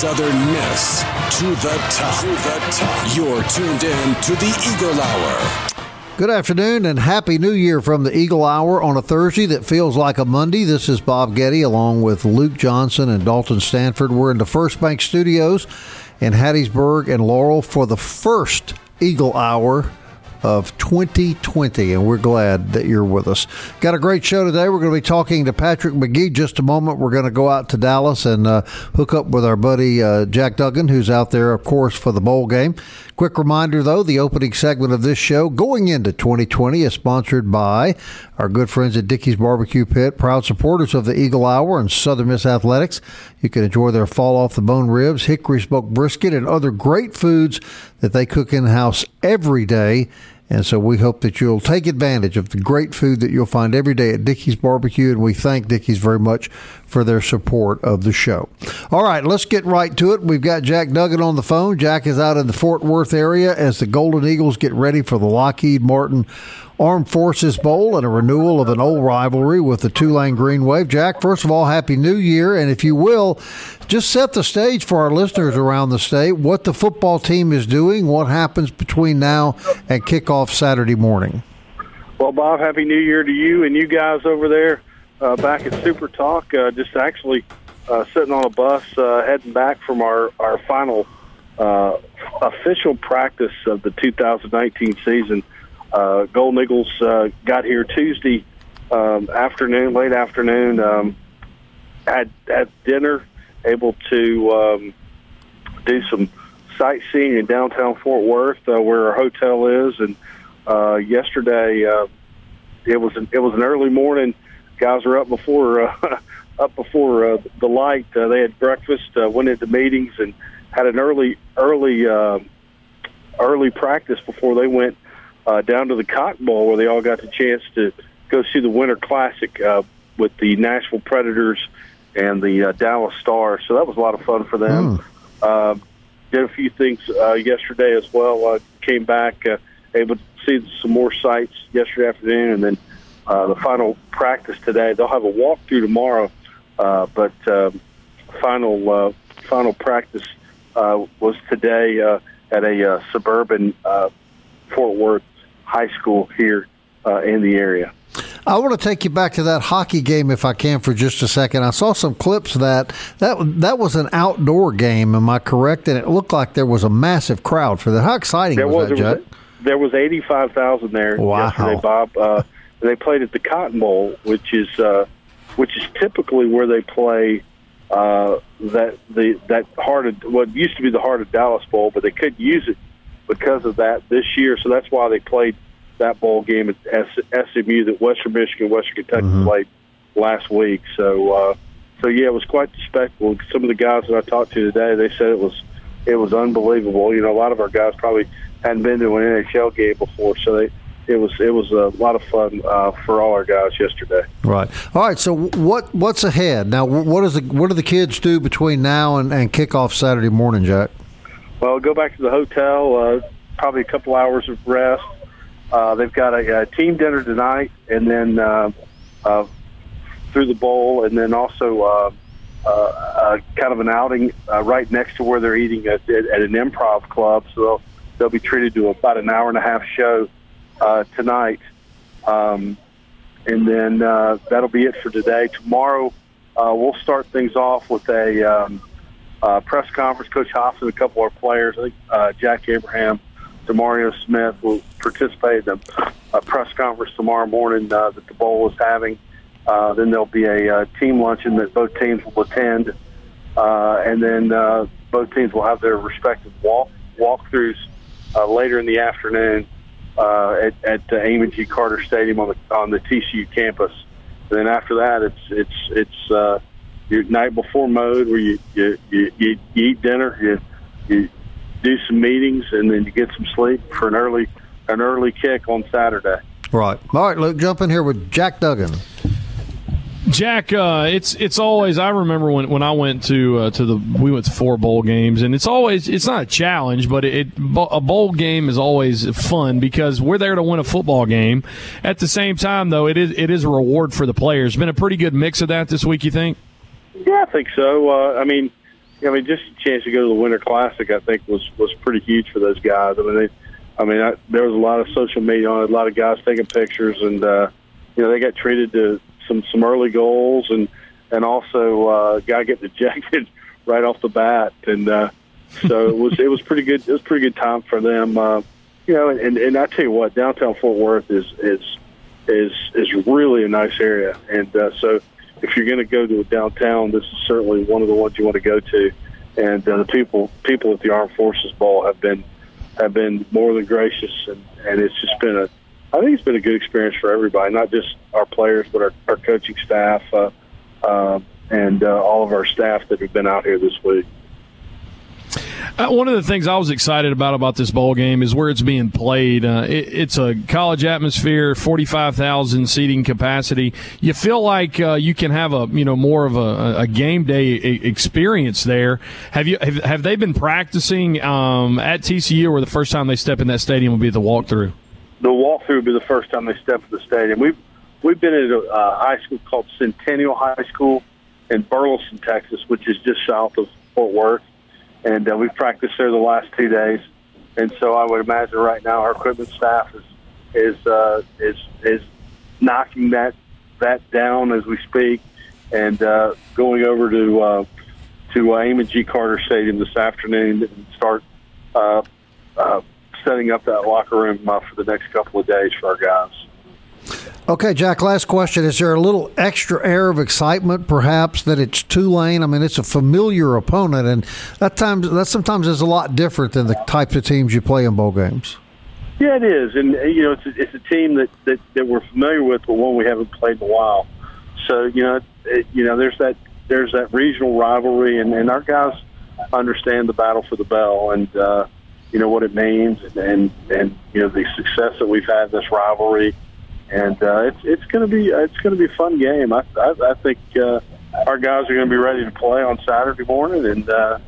Southern Miss to the top. To the top. You're tuned in to the Eagle Hour. Good afternoon and Happy New Year from the Eagle Hour on a Thursday that feels like a Monday. This is Bob Getty along with Luke Johnson and Dalton Stanford. We're in the First Bank Studios in Hattiesburg and Laurel for the first Eagle Hour of 2020, and we're glad that you're with us. Got a great show today. We're going to be talking to Patrick McGee just a moment. We're going to go out to Dallas and uh, hook up with our buddy uh, Jack Duggan, who's out there, of course, for the bowl game. Quick reminder, though, the opening segment of this show going into 2020 is sponsored by our good friends at Dickey's Barbecue Pit, proud supporters of the Eagle Hour and Southern Miss Athletics. You can enjoy their fall off the bone ribs, hickory smoked brisket, and other great foods that they cook in house every day. And so we hope that you'll take advantage of the great food that you'll find every day at Dickey's Barbecue. And we thank Dickey's very much for their support of the show. All right, let's get right to it. We've got Jack Duggan on the phone. Jack is out in the Fort Worth area as the Golden Eagles get ready for the Lockheed Martin Armed Forces Bowl and a renewal of an old rivalry with the Tulane Green Wave. Jack, first of all, Happy New Year. And if you will, just set the stage for our listeners around the state what the football team is doing, what happens between now and kickoff Saturday morning. Well, Bob, Happy New Year to you and you guys over there uh, back at Super Talk. Uh, just actually uh, sitting on a bus uh, heading back from our, our final uh, official practice of the 2019 season. Uh, Golden Eagles uh, got here Tuesday um, afternoon, late afternoon. Um, had had dinner, able to um, do some sightseeing in downtown Fort Worth, uh, where our hotel is. And uh, yesterday, uh, it was an, it was an early morning. Guys were up before uh, up before uh, the light. Uh, they had breakfast, uh, went into meetings, and had an early early uh, early practice before they went uh, down to the Cotton Bowl, where they all got the chance to go see the Winter Classic uh, with the Nashville Predators and the uh, Dallas Stars. So that was a lot of fun for them. Mm. Uh, did a few things uh, yesterday as well. Uh, came back uh, able to see some more sights yesterday afternoon, and then uh, the final practice today. They'll have a walkthrough tomorrow, uh, but um, final uh, final practice uh, was today uh, at a uh, suburban uh, Fort Worth high school here uh, in the area. I want to take you back to that hockey game if I can for just a second. I saw some clips of that that that was an outdoor game. Am I correct? And it looked like there was a massive crowd for that. How exciting There was, was, that, was there was eighty five thousand there Wow. yesterday, Bob. Uh, they played at the Cotton Bowl, which is uh, which is typically where they play uh, that the that heart of what used to be the heart of Dallas Bowl, but they couldn't use it because of that this year. So that's why they played that bowl game at SMU that Western Michigan, Western Kentucky Mhm. played last week. So uh, so yeah, it was quite the spectacle. Some of the guys that I talked to today, they said it was it was unbelievable. You know, a lot of our guys probably hadn't been to an NHL game before, so they it was it was a lot of fun uh, for all our guys yesterday. Right. All right. So what what's ahead now? What is the what do the kids do between now and, and kickoff Saturday morning, Jack? Well, go back to the hotel. Uh, probably a couple hours of rest. Uh, they've got a, a team dinner tonight, and then uh, uh, through the bowl, and then also uh, uh, uh, kind of an outing uh, right next to where they're eating at, at, at an improv club. So they'll they'll be treated to about an hour and a half show uh, tonight, um, and then uh, that'll be it for today. Tomorrow, uh, we'll start things off with a. Um, uh, press conference. Coach Hopson, a couple of our players, I think uh, Jack Abraham, Demario Smith will participate in a, press conference tomorrow morning uh, that the bowl is having. Uh, then there'll be a uh, team luncheon that both teams will attend, uh, and then uh, both teams will have their respective walk walkthroughs uh, later in the afternoon uh, at, at uh, Amon G. Carter Stadium on the on the TCU campus. And then after that, it's it's it's uh, your night before mode where you you, you, you eat dinner, you you do some meetings, and then you get some sleep for an early an early kick on Saturday. Right. All right, Luke, jump in here with Jack Duggan. Jack, uh, it's it's always. I remember when, when I went to uh, to the we went to four bowl games, and it's always it's not a challenge, but it, a bowl game is always fun because we're there to win a football game. At the same time, though, it is it is a reward for the players. Been a pretty good mix of that this week, you think? Yeah, I think so. Uh, I mean, I mean, just a chance to go to the Winter Classic, I think was was pretty huge for those guys. I mean, they, I mean, I, there was a lot of social media on it, a lot of guys taking pictures, and uh, you know, they got treated to some some early goals and and also uh, guy getting ejected right off the bat, and uh, so it was it was pretty good. It was pretty good time for them. Uh, you know, and and I tell you what, downtown Fort Worth is is is is really a nice area, and uh, so if you're going to go to a downtown, this is certainly one of the ones you want to go to. And uh, the people people at the Armed Forces Ball have been have been more than gracious, and and it's just been a I think it's been a good experience for everybody, not just our players, but our, our coaching staff uh, uh, and uh, all of our staff that have been out here this week. Uh, one of the things I was excited about about this bowl game is where it's being played. Uh, it, it's a college atmosphere, forty five thousand seating capacity. You feel like uh, you can have a you know more of a, a game day experience there. Have you have, have they been practicing um, at TCU, or the first time they step in that stadium will be the walkthrough? The walkthrough will be the first time they step in the stadium. We've we've been at a uh, high school called Centennial High School in Burleson, Texas, which is just south of Fort Worth, and uh, we've practiced there the last two days. And so I would imagine right now our equipment staff is is uh, is is knocking that that down as we speak, and uh, going over to uh, to uh, Amon G. Carter Stadium this afternoon and start uh, uh, setting up that locker room uh, for the next couple of days for our guys. Okay, Jack, last question. Is there a little extra air of excitement, perhaps, that it's Tulane? I mean, it's a familiar opponent, and that times that sometimes is a lot different than the types of teams you play in bowl games. Yeah, it is, and you know, it's a, it's a team that, that, that we're familiar with, but one we haven't played in a while. So you know, it, you know, there's that there's that regional rivalry, and, and our guys understand the battle for the bell, and uh, you know what it means, and and, you know the success that we've had in this rivalry, and uh, it's it's going to be it's going to be a fun game. I I, I think uh, our guys are going to be ready to play on Saturday morning, and uh,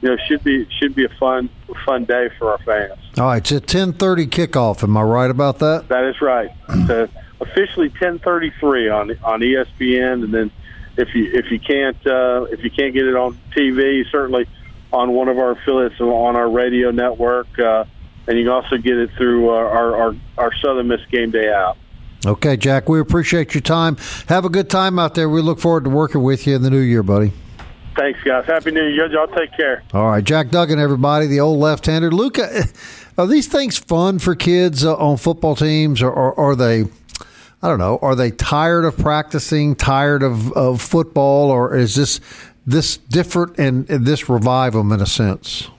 you know should be should be a fun fun day for our fans. All right, it's a ten thirty kickoff. Am I right about that? That is right. It's officially ten thirty three on on ESPN, and then if you if you can't uh, if you can't get it on TV, certainly on one of our affiliates on our radio network, uh, and you can also get it through uh, our, our, our Southern Miss Game Day app. Okay, Jack, we appreciate your time. Have a good time out there. We look forward to working with you in the new year, buddy. Thanks, guys. Happy New Year. Y'all take care. All right, Jack Duggan, everybody, the old left-hander. Luca, are these things fun for kids uh, on football teams, or, or are they? I don't know. Are they tired of practicing, tired of, of football, or is this this different and, and this revive them in a sense?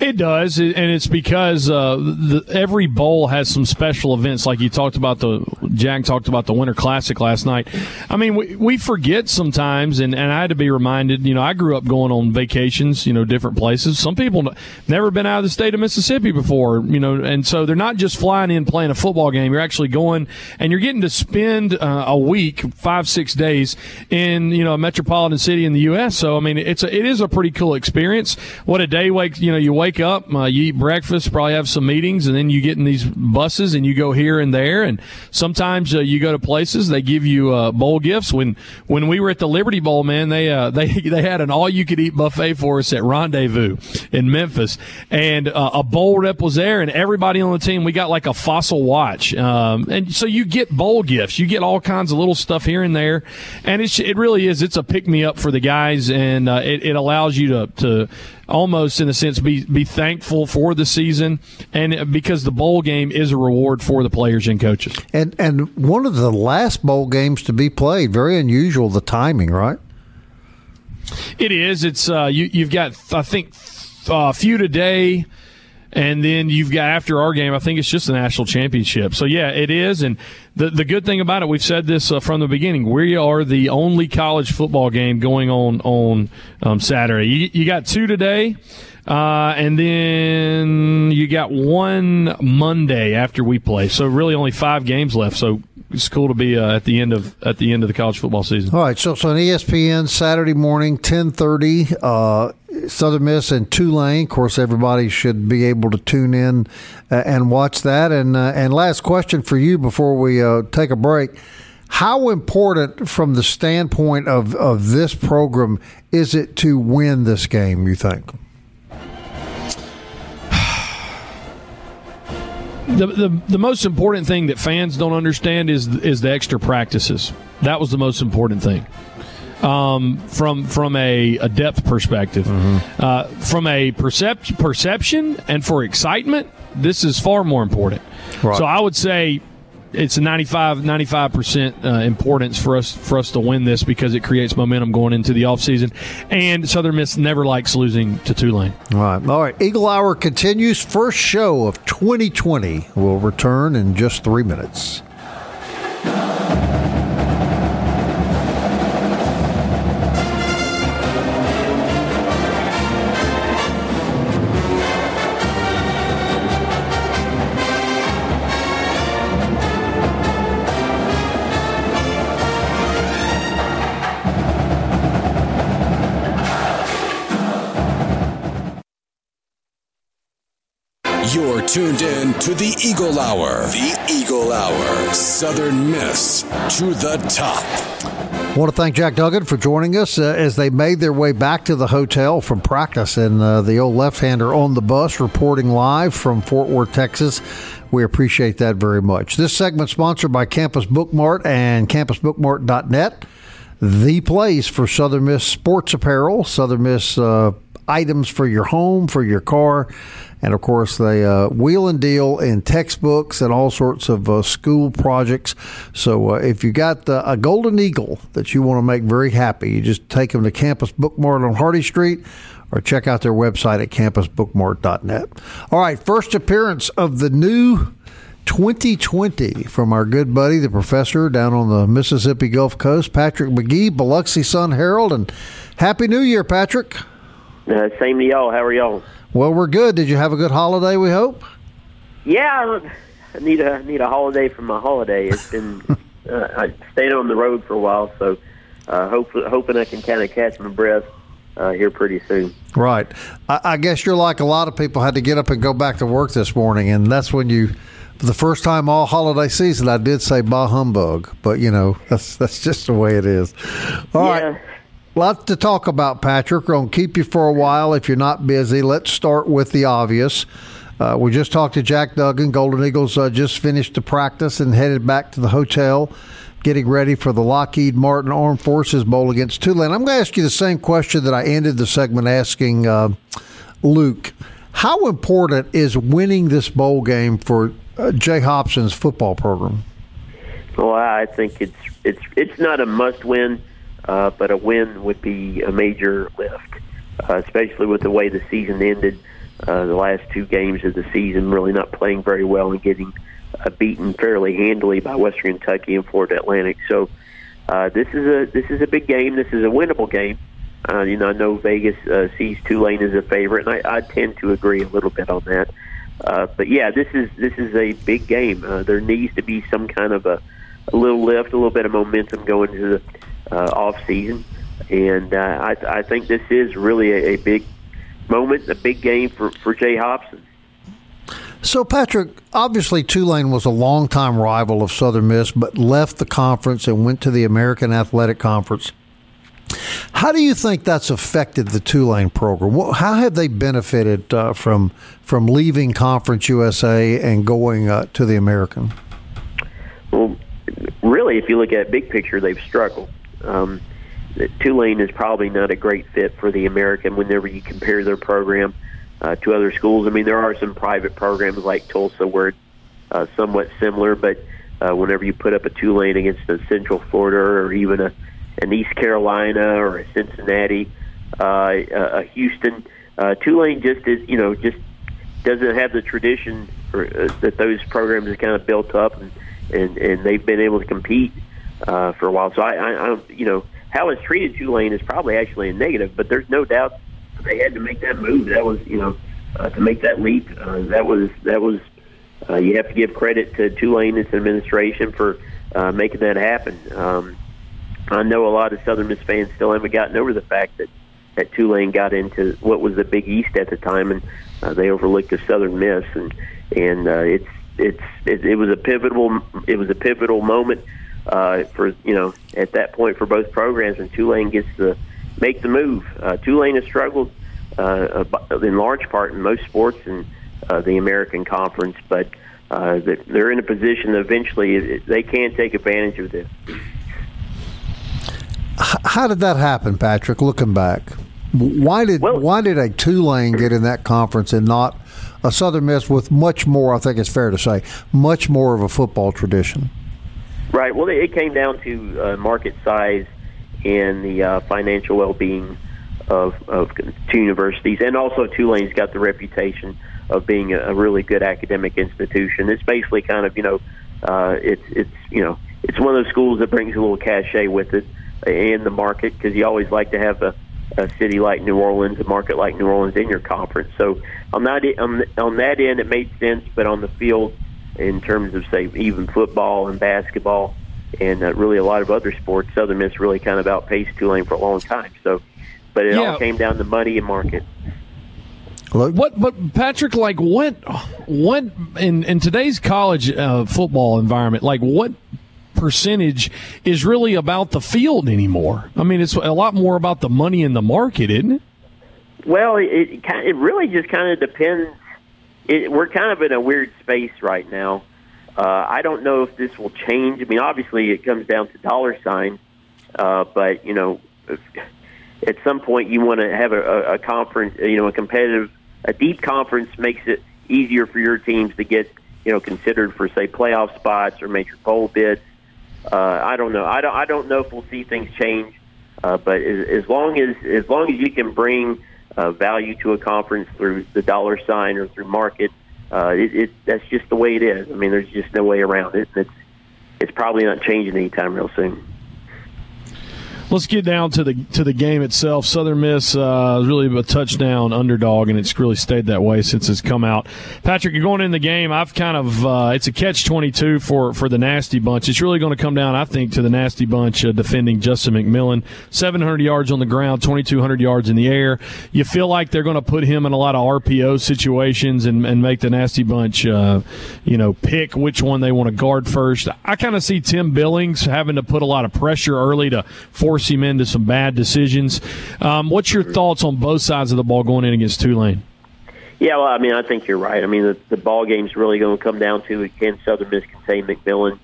It does, and it's because uh, the, every bowl has some special events. Like you talked about the Jack talked about the Winter Classic last night. I mean, we, we forget sometimes, and, and I had to be reminded. You know, I grew up going on vacations, you know, different places. Some people never been out of the state of Mississippi before, you know, and so they're not just flying in playing a football game. You're actually going, and you're getting to spend uh, a week, five six days in you know a metropolitan city in the U.S. So I mean, it's a, it is a pretty cool experience. What a day like you know you wake up, uh, you eat breakfast, probably have some meetings, and then you get in these buses and you go here and there. And sometimes uh, you go to places they give you uh, bowl gifts. When when we were at the Liberty Bowl, man, they uh, they they had an all you could eat buffet for us at Rendezvous in Memphis, and uh, a bowl rep was there, and everybody on the team we got like a fossil watch, um, and so you get bowl gifts, you get all kinds of little stuff here and there, and it's it really is it's a pick me up for the guys, and uh, it, it allows you to to almost in a sense be be thankful for the season and because the bowl game is a reward for the players and coaches. And and one of the last bowl games to be played, very unusual the timing, right? It is. It's uh, you you've got I think a uh, few today and then you've got after our game, I think it's just the national championship. So yeah, it is, and the the good thing about it, we've said this uh, from the beginning. We are the only college football game going on on um, Saturday. You, you got two today. Uh, and then you got one Monday after we play. So really only five games left. So it's cool to be uh, at the end of at the end of the college football season. All right, so so on ESPN Saturday morning, ten thirty, uh, Southern Miss and Tulane. Of course, everybody should be able to tune in uh, and watch that. And uh, and last question for you before we uh, take a break: How important, from the standpoint of of this program, is it to win this game? You think? The, the the most important thing that fans don't understand is is the extra practices. That was the most important thing. Um, from from a, a depth perspective, mm-hmm. uh, from a percep- perception and for excitement, this is far more important. Right. So I would say it's a 95 percent uh, importance for us for us to win this because it creates momentum going into the offseason. And Southern Miss never likes losing to Tulane. All right. All right. Eagle Hour continues. First show of 2020 will return in just three minutes. Tuned in to the Eagle Hour. The Eagle Hour. Southern Miss to the top. I want to thank Jack Duggan for joining us uh, as they made their way back to the hotel from practice. And uh, the old left hander on the bus reporting live from Fort Worth, Texas. We appreciate that very much. This segment sponsored by Campus Bookmart and campusbookmart.net, the place for Southern Miss sports apparel, Southern Miss uh, items for your home, for your car and of course, they uh, wheel and deal in textbooks and all sorts of uh, school projects. So uh, if you got a golden eagle that you want to make very happy, you just take them to Campus Bookmart on Hardy Street or check out their website at campusbookmart.net. All right, first appearance of the new 2020 from our good buddy, the professor down on the Mississippi Gulf Coast, Patrick McGee, Biloxi Sun Herald, and Happy New Year, Patrick. Uh, same to y'all. How are y'all? Well, we're good. Did you have a good holiday? We hope. Yeah, I need a need a holiday from my holiday. It's been uh, I stayed on the road for a while, so uh, hope, hoping I can kind of catch my breath uh, here pretty soon. Right. I, I guess you're like a lot of people had to get up and go back to work this morning, and that's when you for the first time all holiday season, I did say bah humbug, but you know that's that's just the way it is. All yeah. right. Lots to talk about, Patrick. We're going to keep you for a while if you're not busy. Let's start with the obvious. Uh, we just talked to Jack Duggan. Golden Eagles uh, just finished the practice and headed back to the hotel, getting ready for the Lockheed Martin Armed Forces Bowl against Tulane. I'm going to ask you the same question that I ended the segment asking uh, Luke. How important is winning this bowl game for uh, Jay Hopson's football program? Well, I think it's it's it's not a must win uh, but a win would be a major lift, uh, especially with the way the season ended. Uh, the last two games of the season, really not playing very well and getting uh, beaten fairly handily by Western Kentucky and Florida Atlantic. So uh, this is a this is a big game. This is a winnable game. Uh, you know, I know Vegas uh, sees Tulane as a favorite, and I, I tend to agree a little bit on that. Uh, but yeah, this is this is a big game. Uh, there needs to be some kind of a, a little lift, a little bit of momentum going into the uh, off season, and uh, I, I think this is really a, a big moment, a big game for for Jay Hopson. So, Patrick, obviously Tulane was a longtime rival of Southern Miss, but left the conference and went to the American Athletic Conference. How do you think that's affected the Tulane program? How have they benefited uh, from from leaving Conference USA and going uh, to the American? Well, really, if you look at big picture, they've struggled. Um, Tulane is probably not a great fit for the American whenever you compare their program uh, to other schools. I mean, there are some private programs like Tulsa where it's uh, somewhat similar, but uh, whenever you put up a Tulane against a Central Florida or even a an East Carolina or a Cincinnati, uh, a Houston, uh, Tulane just is you know just doesn't have the tradition for, uh, that those programs have kind of built up and and and they've been able to compete uh, for a while. So I, I, I, you know, how it's treated Tulane is probably actually a negative, but there's no doubt they had to make that move. That was, you know, uh, to make that leap. Uh, that was that was. Uh, you have to give credit to Tulane and its administration for uh, making that happen. Um, I know a lot of Southern Miss fans still haven't gotten over the fact that that Tulane got into what was the Big East at the time, and uh, they overlooked the Southern Miss, and and uh, it's it's it, it was a pivotal it was a pivotal moment uh, for you know at that point for both programs, and Tulane gets to make the move. Uh, Tulane has struggled uh, in large part in most sports in uh, the American Conference, but uh, they're in a position that eventually they can take advantage of this. How did that happen, Patrick? Looking back, why did well, why did a Tulane get in that conference and not a Southern Miss with much more? I think it's fair to say much more of a football tradition. Right. Well, it came down to uh, market size and the uh, financial well-being of of two universities, and also Tulane's got the reputation of being a, really good academic institution. It's basically kind of you know, uh, it's it's you know, it's one of those schools that brings a little cachet with it in the market because you always like to have a a city like New Orleans, a market like New Orleans in your conference. So on that on, on that end, it made sense, but on the field, in terms of say even football and basketball, and uh, really a lot of other sports, Southern Miss really kind of outpaced Tulane for a long time. So, but it yeah. all came down to money and market. Look what, but Patrick, like what, what in in today's college uh, football environment, like what percentage is really about the field anymore? I mean, it's a lot more about the money in the market, isn't it? Well, it it, it really just kind of depends. It, we're kind of in a weird space right now. Uh, I don't know if this will change. I mean, obviously, it comes down to dollar signs, uh, but you know, at some point, you want to have a, a conference. You know, a competitive, a deep conference makes it easier for your teams to get you know considered for say playoff spots or major bowl bids. Uh, I don't know. I don't. I don't know if we'll see things change. Uh, but as, as long as as long as you can bring uh, value to a conference through the dollar sign or through market, uh, it, it that's just the way it is. I mean, there's just no way around it. It's it's probably not changing anytime real soon. Let's get down to the to the game itself. Southern Miss uh, really a touchdown underdog, and it's really stayed that way since it's come out. Patrick, you're going in the game. I've kind of uh, it's a catch twenty two for for the nasty bunch. It's really going to come down, I think, to the nasty bunch uh, defending Justin McMillan. Seven hundred yards on the ground, twenty two hundred yards in the air. You feel like they're going to put him in a lot of RPO situations and, and make the nasty bunch, uh, you know, pick which one they want to guard first. I kind of see Tim Billings having to put a lot of pressure early to force force him into some bad decisions. Um, what's your thoughts on both sides of the ball going in against Tulane? Yeah, well, I mean, I think you're right. I mean, the, the ball game's really going to come down to can Southern Miss contain McMillan.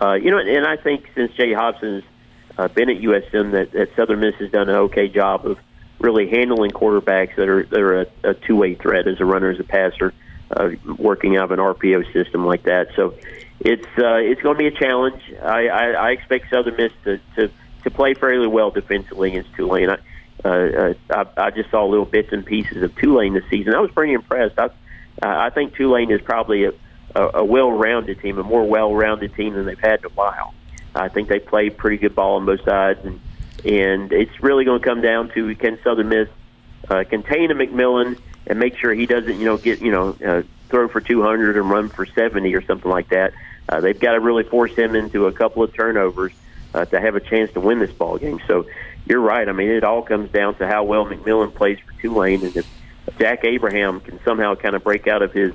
Uh, you know, and I think since Jay Hopson's uh, been at USM, that, that Southern Miss has done an okay job of really handling quarterbacks that are that are a, a two way threat as a runner, as a passer, uh, working out of an RPO system like that. So it's uh, it's going to be a challenge. I, I, I expect Southern Miss to, to to play fairly well defensively against Tulane. I, uh, uh, I, I just saw little bits and pieces of Tulane this season. I was pretty impressed. I, I think Tulane is probably a, a, a well-rounded team, a more well-rounded team than they've had in a while. I think they play pretty good ball on both sides, and and it's really going to come down to can Southern Miss uh, contain a McMillan and make sure he doesn't, you know, get you know uh, throw for 200 and run for 70 or something like that. Uh, they've got to really force him into a couple of turnovers uh, to have a chance to win this ball game. So you're right. I mean, it all comes down to how well McMillan plays for Tulane, and if Jack Abraham can somehow kind of break out of his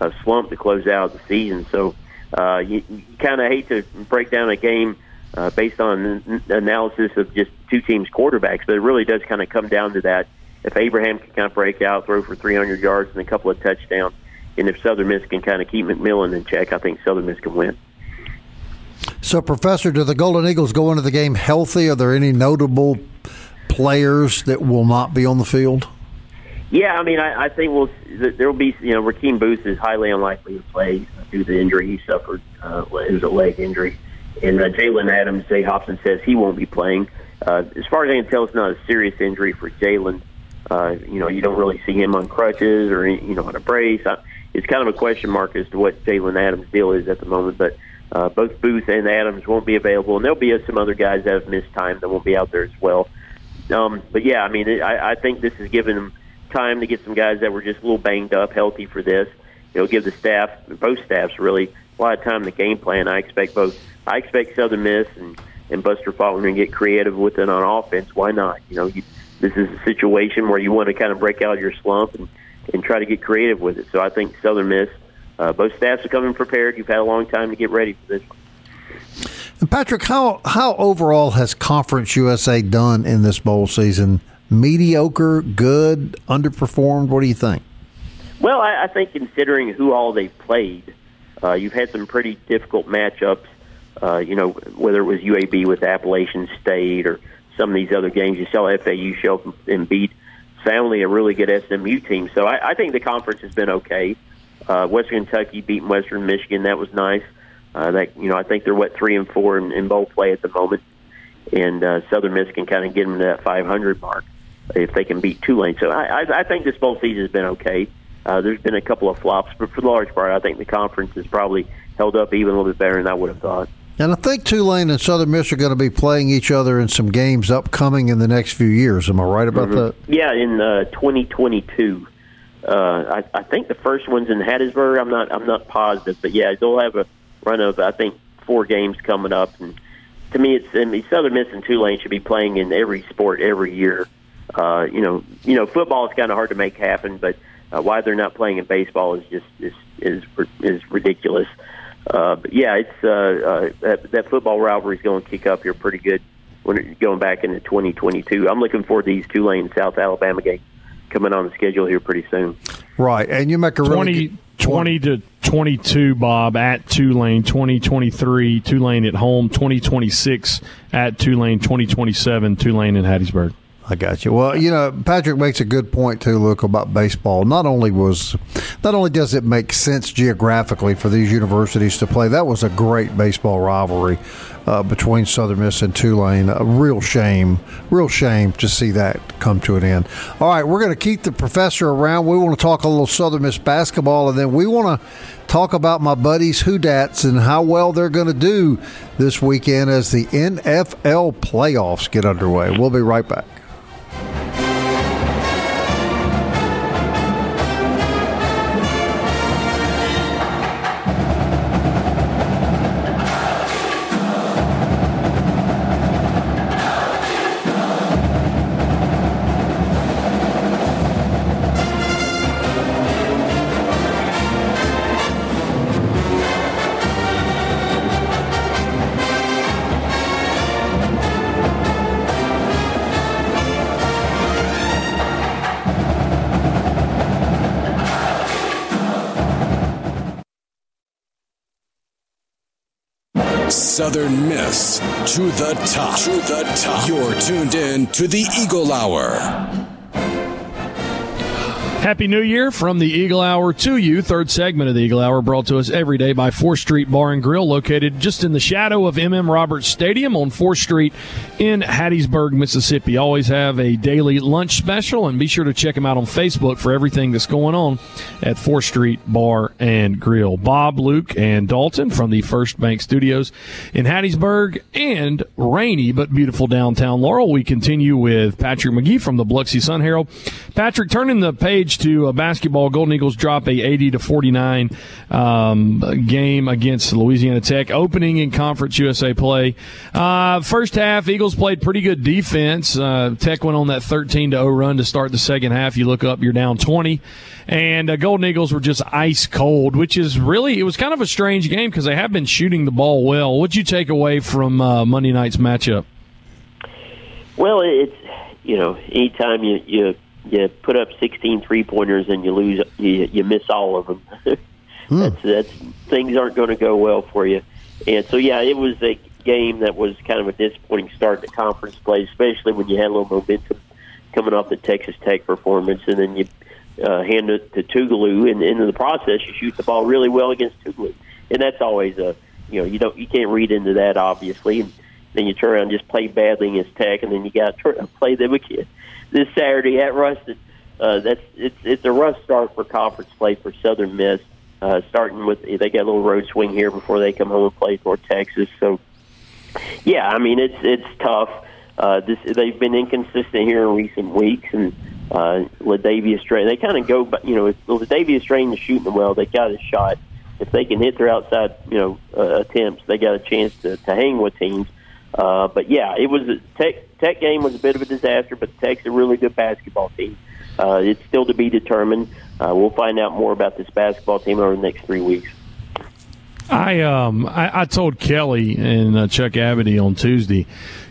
uh, slump to close out the season. So uh, you, you kind of hate to break down a game uh, based on an analysis of just two teams' quarterbacks, but it really does kind of come down to that. If Abraham can kind of break out, throw for 300 yards and a couple of touchdowns, and if Southern Miss can kind of keep McMillan in check, I think Southern Miss can win. So, Professor, do the Golden Eagles go into the game healthy? Are there any notable players that will not be on the field? Yeah, I mean, I, I think we'll there will be. You know, Rakeem Booth is highly unlikely to play due to the injury he suffered. Uh, it was a leg injury, and uh, Jalen Adams, Jay Hopson says he won't be playing. Uh, as far as I can tell, it's not a serious injury for Jalen. Uh, you know, you don't really see him on crutches or you know on a brace. I, it's kind of a question mark as to what Jalen Adams' deal is at the moment, but Uh, both Booth and Adams won't be available, and there'll be some other guys that have missed time that won't be out there as well. Um, but yeah, I mean, I, I think this is giving them time to get some guys that were just a little banged up healthy for this. It'll give the staff, both staffs, really a lot of time to game plan. I expect both. I expect Southern Miss and and Buster Faulkner to get creative with it on offense. Why not? You know, you, this is a situation where you want to kind of break out of your slump and and try to get creative with it. So I think Southern Miss, uh, both staffs are coming prepared. You've had a long time to get ready for this. And Patrick, how how overall has Conference USA done in this bowl season? Mediocre, good, underperformed. What do you think? Well, I, I think considering who all they've played, uh, you've had some pretty difficult matchups. Uh, you know, whether it was UAB with Appalachian State or some of these other games, you saw FAU show up and beat soundly a really good SMU team. So I, I think the conference has been okay. Uh, Western Kentucky beating Western Michigan, that was nice. Uh, that you know, I think they're what three and four in, in bowl play at the moment, and uh, Southern Miss can kind of get them to that 500 mark if they can beat Tulane. So I, I, I think this bowl season has been okay. Uh, there's been a couple of flops, but for the large part, I think the conference has probably held up even a little bit better than I would have thought. And I think Tulane and Southern Miss are going to be playing each other in some games upcoming in the next few years. Am I right about mm-hmm. that? Yeah, in uh, 2022. Uh, I, I think the first one's in Hattiesburg. I'm not. I'm not positive, but yeah, they'll have a run of I think four games coming up. And to me, it's mean, Southern Miss and Tulane should be playing in every sport every year. Uh, you know, you know, football is kind of hard to make happen, but uh, why they're not playing in baseball is just is is is ridiculous. Uh, but yeah, it's uh, uh, that, that football rivalry is going to kick up here pretty good when it, going back into 2022. I'm looking forward to these Tulane South Alabama games coming on the schedule here pretty soon. Right, and you make a 20, really good, 20 to 22, Bob, at Tulane, 2023, Tulane at home, 2026 at Tulane, 2027, Tulane in Hattiesburg. I got you. Well, you know, Patrick makes a good point too, Luke, about baseball. Not only was, not only does it make sense geographically for these universities to play, that was a great baseball rivalry uh, between Southern Miss and Tulane. A real shame, real shame to see that come to an end. All right, we're going to keep the professor around. We want to talk a little Southern Miss basketball, and then we want to talk about my buddies Who Dats and how well they're going to do this weekend as the NFL playoffs get underway. We'll be right back. Southern Miss to the top. To the top. You're tuned in to the Eagle Hour. Happy New Year from the Eagle Hour to you. Third segment of the Eagle Hour brought to us every day by 4th Street Bar and Grill, located just in the shadow of MM Roberts Stadium on 4th Street in Hattiesburg, Mississippi. Always have a daily lunch special, and be sure to check them out on Facebook for everything that's going on at 4th Street Bar and Grill. Bob, Luke, and Dalton from the First Bank Studios in Hattiesburg and rainy but beautiful downtown Laurel. We continue with Patrick McGee from the Biloxi Sun Herald. Patrick, turning the page to a basketball. Golden Eagles drop a 80 to 49 um, game against Louisiana Tech, opening in Conference USA play. Uh, first half, Eagles played pretty good defense. Uh, Tech went on that 13 to 0 run to start the second half. You look up, you're down 20 and uh, Golden Eagles were just ice cold, which is really it was kind of a strange game because they have been shooting the ball well. What'd you take away from uh, Monday night's matchup? Well, it's you know anytime you you you put up 16 three pointers and you lose, you, you miss all of them. hmm. That's that's things aren't going to go well for you. And so, yeah, it was a game that was kind of a disappointing start to conference play, especially when you had a little momentum coming off the Texas Tech performance, and then you uh, hand it to Tougaloo, and, in the process, you shoot the ball really well against Tougaloo, and that's always a you know you don't you can't read into that obviously. And then you turn around and just play badly against Tech, and then you got to play them again this Saturday at Ruston. Uh, that's it's it's a rough start for conference play for Southern Miss. uh, starting with they got a little road swing here before they come home and play for Texas. So, yeah, I mean it's it's tough. Uh, this they've been inconsistent here in recent weeks, and uh, Ladavius Draine. They kind of go, you know, if Ladavius Draine is shooting well. They got a shot. If they can hit their outside, you know, uh, attempts, they got a chance to, to hang with teams. Uh, but yeah, it was a Tech Tech game was a bit of a disaster, but Tech's a really good basketball team. Uh, it's still to be determined. Uh, we'll find out more about this basketball team over the next three weeks. I um I, I told Kelly and uh, Chuck Abadie on Tuesday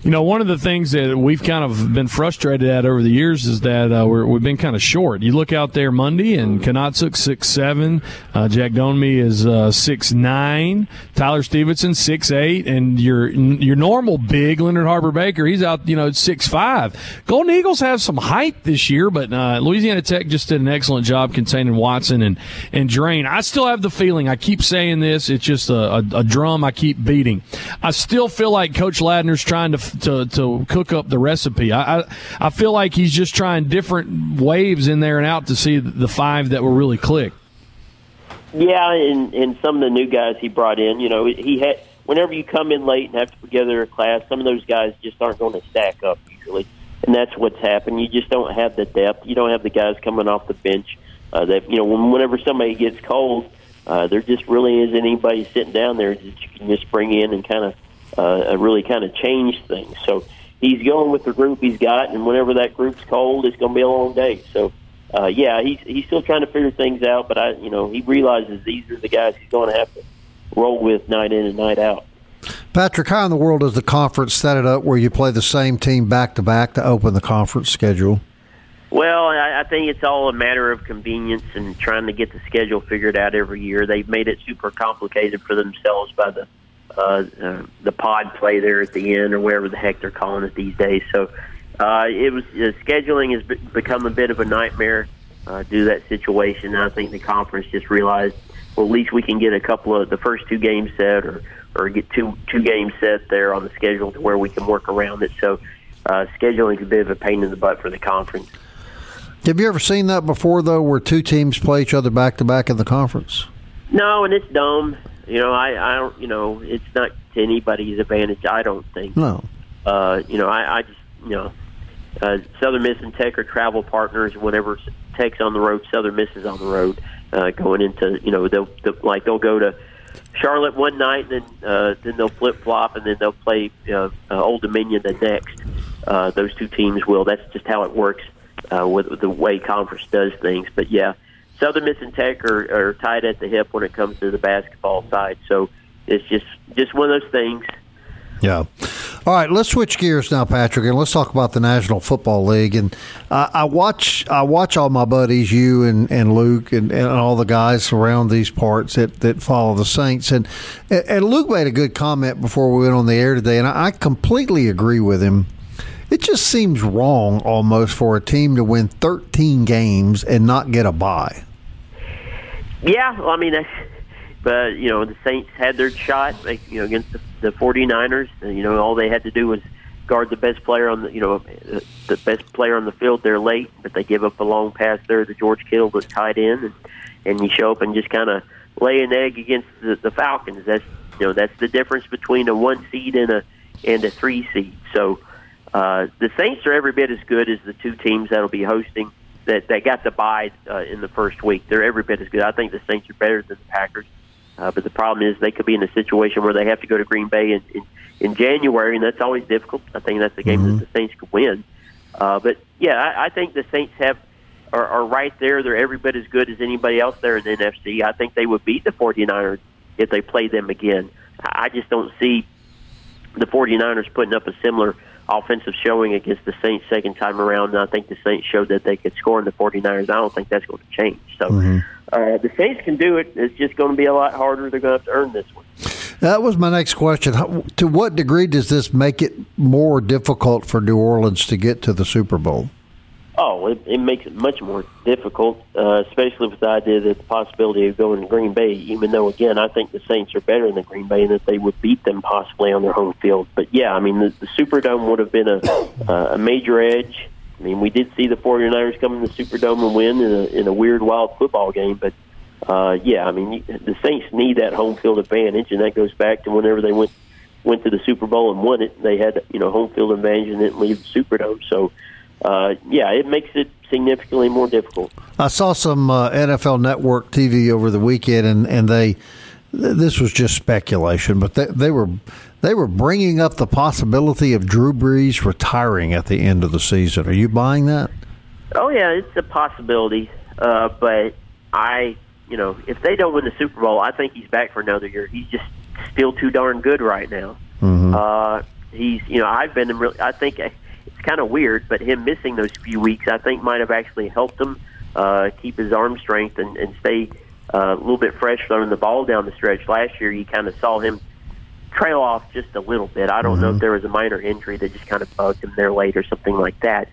you know, one of the things that we've kind of been frustrated at over the years is that uh, we have been kind of short. You look out there Monday, and Konontsuk six seven, uh, Jack Domi is uh, six nine, Tyler Stevenson six eight, and your your normal big Leonard Harper Baker, he's out, you know, six five. Golden Eagles have some height this year, but uh, Louisiana Tech just did an excellent job containing Watson and and Draine. I still have the feeling. I keep saying this. It's just a, a, a drum I keep beating. I still feel like Coach Ladner's trying to to, to cook up the recipe. I, I, I feel like he's just trying different waves in there and out to see the five that will really click. Yeah, and and some of the new guys he brought in, you know, he had whenever you come in late and have to put together a class, some of those guys just aren't going to stack up usually, and that's what's happened. You just don't have the depth. You don't have the guys coming off the bench. Uh, that you know, whenever somebody gets cold, uh, there just really isn't anybody sitting down there that you can just bring in and kind of uh, really kind of changed things. So he's going with the group he's got, and whenever that group's cold, it's going to be a long day. So, uh, yeah, he's he's still trying to figure things out, but I, you know, he realizes these are the guys he's going to have to roll with night in and night out. Patrick, how in the world does the conference set it up where you play the same team back to back to open the conference schedule? Well, I, I think it's all a matter of convenience and trying to get the schedule figured out every year. They've made it super complicated for themselves by the uh, uh, the pod play there at the end or whatever the heck they're calling it these days. So uh, it was uh, scheduling has be- become a bit of a nightmare uh, due to that situation. And I think the conference just realized, well, at least we can get a couple of the first two games set or or get two two games set there on the schedule to where we can work around it. So uh, scheduling is a bit of a pain in the butt for the conference. Have you ever seen that before, though, where two teams play each other back to back in the conference? No, and it's dumb. You know, I, I don't. You know, it's not to anybody's advantage. I don't think. No. Uh, you know, I, I just you know, uh, Southern Miss and Tech are travel partners. Whenever Tech's on the road, Southern Miss is on the road. Uh, going into you know they'll, they'll like they'll go to Charlotte one night, and then uh, then they'll flip flop, and then they'll play uh, uh, Old Dominion the next. Uh, those two teams will. That's just how it works uh, with, with the way conference does things. But yeah, Southern Miss and Tech are, are tied at the hip when it comes to the basketball side. So it's just just one of those things. Yeah. All right, let's switch gears now, Patrick, and let's talk about the National Football League. And uh, I watch, I watch all my buddies, you and, and Luke, and, and all the guys around these parts that, that follow the Saints. And and Luke made a good comment before we went on the air today, and I, I completely agree with him. It just seems wrong almost for a team to win 13 games and not get a bye. Yeah, well, I mean, that's, but you know, the Saints had their shot, you know, against the, the 49ers. And, you know, all they had to do was guard the best player on the, you know, the best player on the field. They're late, but they give up a long pass there to George Kittle that's tied in, and, and you show up and just kind of lay an egg against the, the Falcons. That's you know that's the difference between a one seed and a and a three seed. So uh, the Saints are every bit as good as the two teams that'll be hosting that that got the bye uh, in the first week. They're every bit as good. I think the Saints are better than the Packers, uh, but the problem is they could be in a situation where they have to go to Green Bay in in, in January, and that's always difficult. I think that's a game mm-hmm. that the Saints could win. Uh, but yeah, I, I think the Saints have are, are right there. They're every bit as good as anybody else there in the NFC. I think they would beat the 49ers if they played them again. I just don't see the 49ers putting up a similar offensive showing against the Saints second time around. And I think the Saints showed that they could score in the 49ers. I don't think that's going to change. So mm-hmm. uh, the Saints can do it. It's just going to be a lot harder. They're going to have to earn this one. That was my next question. How, to what degree does this make it more difficult for New Orleans to get to the Super Bowl? Oh, it, it makes it much more difficult, uh, especially with the idea that the possibility of going to Green Bay. Even though, again, I think the Saints are better than Green Bay and that they would beat them possibly on their home field. But yeah, I mean, the, the Superdome would have been a, uh, a major edge. I mean, we did see the 49ers come in the Superdome and win in a, in a weird, wild football game, but uh, yeah, I mean the Saints need that home field advantage, and that goes back to whenever they went went to the Super Bowl and won it. They had you know home field advantage and didn't leave the Superdome. So uh, yeah, it makes it significantly more difficult. I saw some uh, NFL Network TV over the weekend, and and they this was just speculation, but they, they were they were bringing up the possibility of Drew Brees retiring at the end of the season. Are you buying that? Oh yeah, it's a possibility, uh, but I, you know, if they don't win the Super Bowl, I think he's back for another year. He's just still too darn good right now. Mm-hmm. Uh, he's, you know, I've been really. I think kind of weird, but him missing those few weeks, I think, might have actually helped him uh, keep his arm strength and, and stay uh, a little bit fresh throwing the ball down the stretch. Last year, you kind of saw him trail off just a little bit. I don't mm-hmm. know if mm-hmm. there was a minor injury that just kind of bugged him there late or something like that.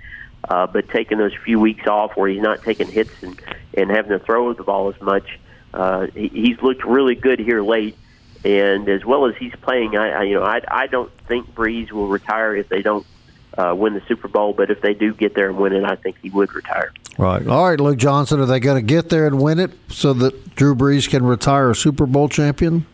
Uh, but taking those few weeks off where he's not taking hits and, and having to throw the ball as much, uh, he, he's looked really good here late. And as well as he's playing, I, I you know I, I don't think Brees will retire if they don't uh, win the Super Bowl. But if they do get there and win it, I think he would retire. Right. All right, Luke Johnson. Are they going to get there and win it so that Drew Brees can retire a Super Bowl champion?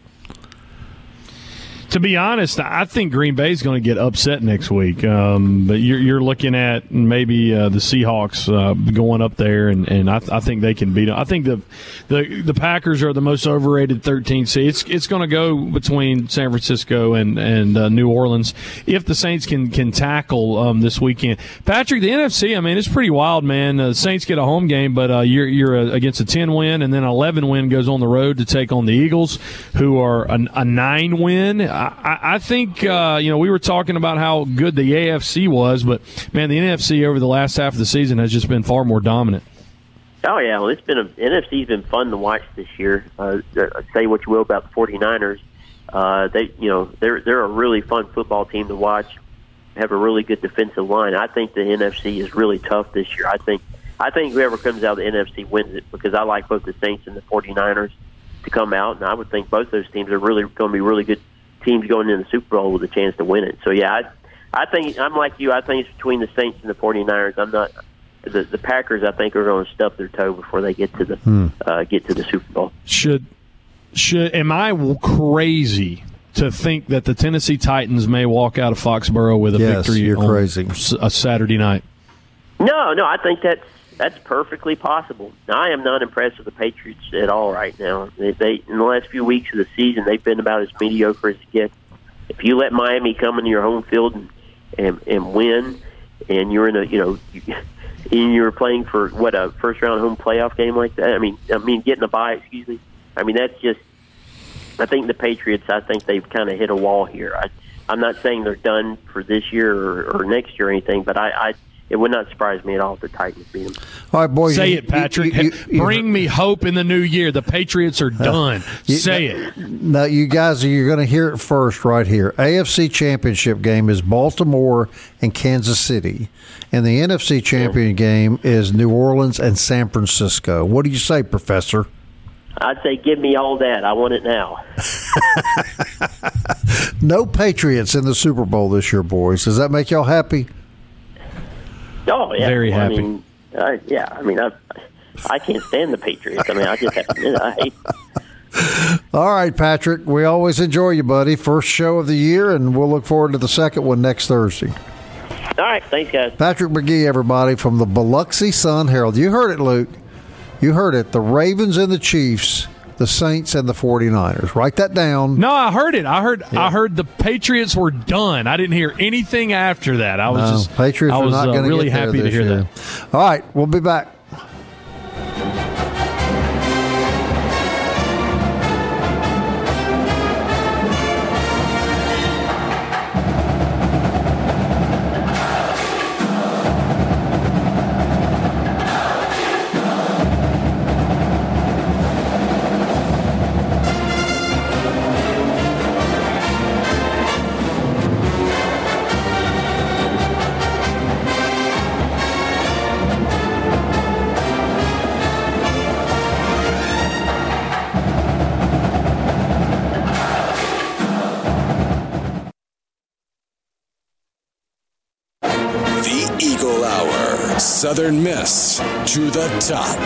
To be honest, I think Green Bay is going to get upset next week. Um, but you're, you're, looking at maybe uh, the Seahawks uh, going up there, and, and I, I, think they can beat them. I think the, the the Packers are the most overrated 13 seed. It's it's going to go between San Francisco and and uh, New Orleans if the Saints can can tackle um, this weekend. Patrick, the NFC, I mean, it's pretty wild, man. The Saints get a home game, but uh, you're you're uh, against a 10 win, and then an 11 win goes on the road to take on the Eagles, who are a, a nine win. I, I think uh, you know we were talking about how good the AFC was, but man, the NFC over the last half of the season has just been far more dominant. Oh yeah, well it's been a, NFC's been fun to watch this year. Uh, say what you will about the 49ers, uh, they you know they're they're a really fun football team to watch. Have a really good defensive line. I think the NFC is really tough this year. I think I think whoever comes out of the NFC wins it because I like both the Saints and the 49ers to come out, and I would think both those teams are really going to be really good teams going into the Super Bowl with a chance to win it. So yeah, I, I think I'm like you. I think it's between the Saints and the 49ers. I'm not the the Packers. I think are going to stub their toe before they get to the hmm. uh, get to the Super Bowl. Should should am I crazy to think that the Tennessee Titans may walk out of Foxborough with a yes, victory? You're crazy. A Saturday night. No, no, I think that's that's perfectly possible. I am not impressed with the Patriots at all right now. They, they in the last few weeks of the season, they've been about as mediocre as it gets. If you let Miami come into your home field and and, and win, and you're in a you know. You, and you're playing for what a first round home playoff game like that. I mean, I mean, getting a bye. Excuse me. I mean, that's just. I think the Patriots. I think they've kind of hit a wall here. I, I'm not saying they're done for this year or, or next year or anything, but I, I it would not surprise me at all if the Titans beat them. All right, boys. Say you, it, Patrick. You, you, Bring me hope in the new year. The Patriots are uh, done. Say it. Now, you guys, you're going to hear it first right here. AFC Championship game is Baltimore and Kansas City, and the NFC Champion yeah. game is New Orleans and San Francisco. What do you say, Professor? I'd say, give me all that. I want it now. no Patriots in the Super Bowl this year, boys. Does that make y'all happy? Oh yeah, very happy. I mean, uh, yeah, I mean, I, I can't stand the Patriots. I mean, I just have to admit, I hate. All right, Patrick. We always enjoy you, buddy. First show of the year, and we'll look forward to the second one next Thursday. All right, thanks, guys. Patrick McGee, everybody from the Biloxi Sun Herald. You heard it, Luke. You heard it. The Ravens and the Chiefs the Saints and the 49ers. Write that down. No, I heard it. I heard yeah. I heard the Patriots were done. I didn't hear anything after that. I was no, just Patriots I was not uh, really happy to hear year. that. All right, we'll be back. To the top.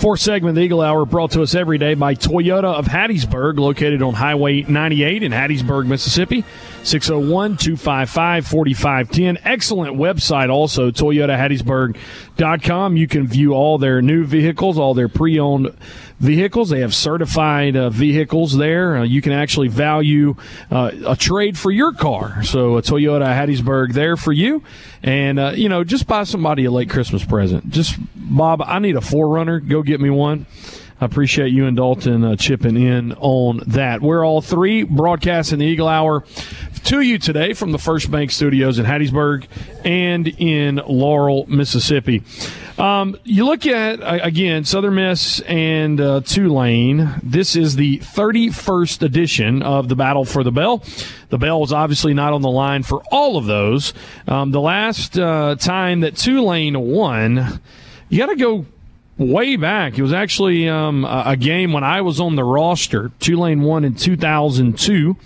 Fourth segment the Eagle Hour brought to us every day by Toyota of Hattiesburg, located on Highway 98 in Hattiesburg, Mississippi. 601 255 4510. Excellent website also, ToyotaHattiesburg.com. You can view all their new vehicles, all their pre owned vehicles. They have certified uh, vehicles there. Uh, you can actually value uh, a trade for your car. So, a Toyota Hattiesburg there for you. And, uh, you know, just buy somebody a late Christmas present. Just, Bob, I need a 4Runner. Go get me one. I appreciate you and Dalton uh, chipping in on that. We're all three broadcasting the Eagle Hour to you today from the First Bank Studios in Hattiesburg and in Laurel, Mississippi. Um, you look at again Southern Miss and uh, Tulane. This is the 31st edition of the Battle for the Bell. The Bell is obviously not on the line for all of those. Um, the last uh, time that Tulane won, you got to go way back. It was actually um, a game when I was on the roster. Tulane won in 2002,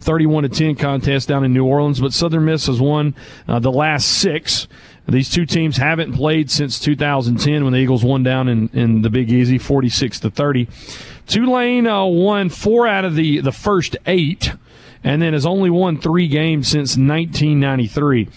31 to 10 contest down in New Orleans, but Southern Miss has won uh, the last six. These two teams haven't played since 2010 when the Eagles won down in, in the Big Easy, 46 to 30. Tulane uh, won four out of the, the first eight, and then has only won three games since 1993.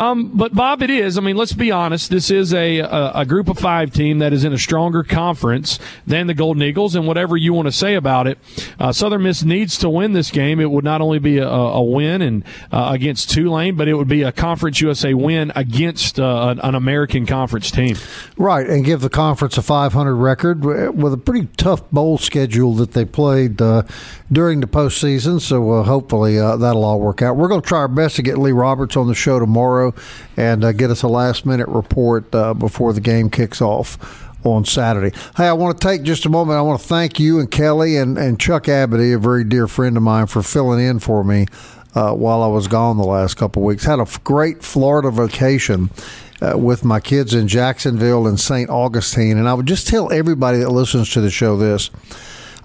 Um, but Bob, it is. I mean, let's be honest. This is a, a, a group of five team that is in a stronger conference than the Golden Eagles, and whatever you want to say about it, uh, Southern Miss needs to win this game. It would not only be a, a win and uh, against Tulane, but it would be a Conference USA win against uh, an American Conference team. Right, and give the conference a 500 record with a pretty tough bowl schedule that they played uh, during the postseason. So uh, hopefully uh, that'll all work out. We're going to try our best to get Lee Roberts on the show tomorrow and uh, get us a last minute report uh, before the game kicks off on Saturday. Hey, I want to take just a moment. I want to thank you and Kelly and, and Chuck Abadie, a very dear friend of mine, for filling in for me uh, while I was gone the last couple of weeks. Had a great Florida vacation. Uh, with my kids in Jacksonville and St. Augustine. And I would just tell everybody that listens to the show this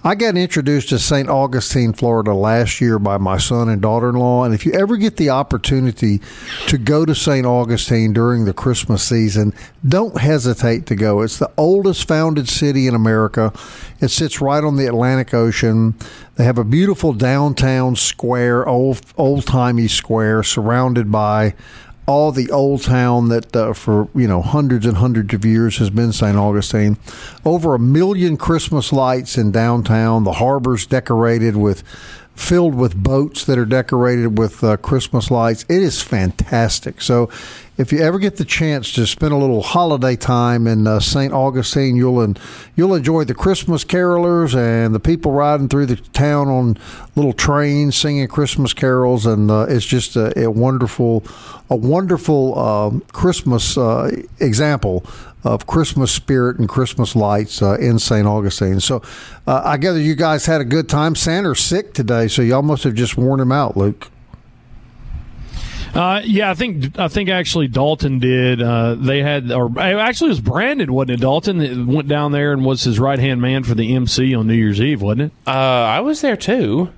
I got introduced to St. Augustine, Florida last year by my son and daughter in law. And if you ever get the opportunity to go to St. Augustine during the Christmas season, don't hesitate to go. It's the oldest founded city in America. It sits right on the Atlantic Ocean. They have a beautiful downtown square, old old timey square, surrounded by all the old town that uh, for you know hundreds and hundreds of years has been St. Augustine. Over a million Christmas lights in downtown. The harbor's decorated with filled with boats that are decorated with uh, Christmas lights. It is fantastic. So, if you ever get the chance to spend a little holiday time in uh, St. Augustine, you'll en- you'll enjoy the Christmas carolers and the people riding through the town on little trains singing Christmas carols, and uh, it's just a, a, wonderful a wonderful um, Christmas uh, example of Christmas spirit and Christmas lights uh, in St. Augustine. So uh, I gather you guys had a good time. Santa's sick today, so y'all must have just worn him out, Luke. Uh, yeah, I think I think actually Dalton did. Uh, they had, or actually it was Brandon, wasn't it? Dalton that went down there and was his right hand man for the MC on New Year's Eve, wasn't it? Uh, I was there too.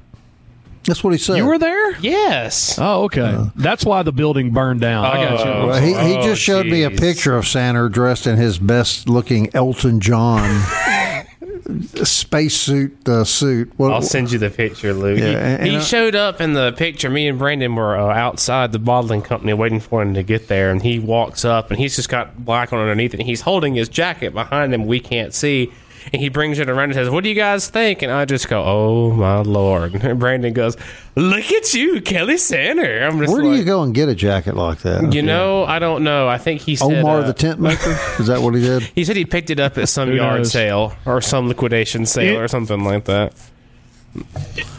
That's what he said. You were there? Yes. Oh, okay. Uh, That's why the building burned down. I got you. Well, he, he just showed oh, me a picture of Santa dressed in his best looking Elton John spacesuit uh, suit. What, I'll send you the picture, Lou. Yeah, he, he showed up in the picture. Me and Brandon were uh, outside the bottling company waiting for him to get there, and he walks up and he's just got black on underneath it. And he's holding his jacket behind him. We can't see and he brings it around and says, "What do you guys think?" And I just go, "Oh my lord!" And Brandon goes, "Look at you, Kelly Sander." I'm just Where do like, you go and get a jacket like that? You know, I don't know. I think he said Omar uh, the tent maker. Is that what he did? He said he picked it up at some yard knows? sale or some liquidation sale it, or something like that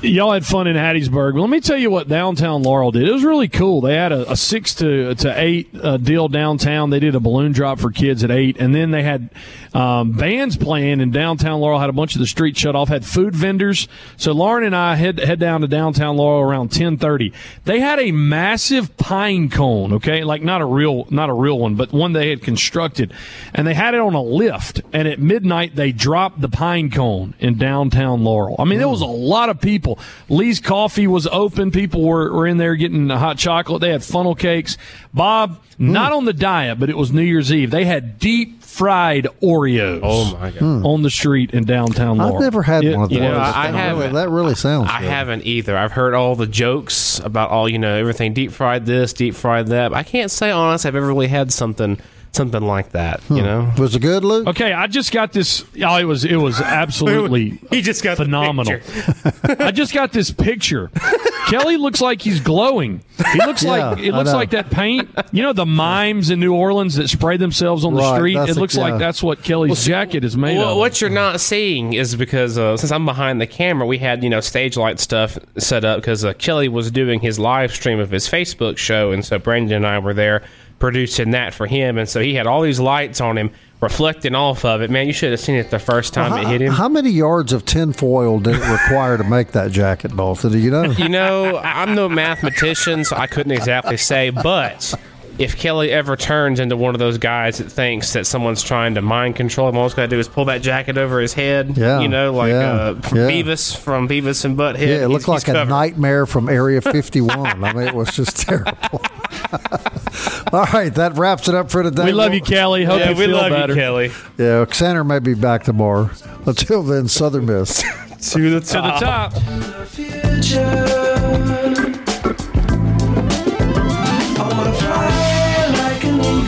y'all had fun in Hattiesburg. Let me tell you what downtown Laurel did. It was really cool. They had a, a six to to eight uh, deal downtown. They did a balloon drop for kids at eight, and then they had um, bands playing in downtown Laurel. Had a bunch of the streets shut off. Had food vendors. So Lauren and I head head down to downtown Laurel around ten thirty. They had a massive pine cone. Okay, like not a real not a real one, but one they had constructed, and they had it on a lift. And at midnight they dropped the pine cone in downtown Laurel. I mean, there was a lot of people people. Lee's Coffee was open. People were, were in there getting hot chocolate. They had funnel cakes. Bob, mm. not on the diet, but it was New Year's Eve. They had deep fried Oreos. Oh my god! Hmm. On the street in downtown. Laurel. I've never had it, one of those. You know, I, I haven't. That really sounds. I good. haven't either. I've heard all the jokes about all you know everything deep fried this, deep fried that. I can't say honest. I've ever really had something something like that. Hmm. You know, was it good, Luke? Okay, I just got this. Oh, it was it was absolutely. he just got phenomenal. I just got this picture. Kelly looks like he's glowing. He looks yeah, like it looks like that paint. You know the mimes in New Orleans that spray themselves on the right, street. It looks a, like that's what Kelly's well, jacket is made well, of. What you're not seeing is because uh, since I'm behind the camera, we had you know stage light stuff set up because uh, Kelly was doing his live stream of his Facebook show, and so Brandon and I were there producing that for him, and so he had all these lights on him reflecting off of it. Man, you should have seen it the first time well, how, it hit him. How many yards of tinfoil did it require to make that jacket, Bolton? Do you know? You know, I'm no mathematician, so I couldn't exactly say, but if Kelly ever turns into one of those guys that thinks that someone's trying to mind control him, all he's got to do is pull that jacket over his head. Yeah, you know, like yeah, uh, yeah. Beavis from Beavis and Butthead. Yeah, it looked he's, like he's a covered. nightmare from Area 51. I mean, it was just terrible. all right, that wraps it up for today. We love you, Kelly. Hope yeah, you we feel love better. you, Kelly. Yeah, Xander may be back tomorrow. Until then, Southern Miss to the top. To the top.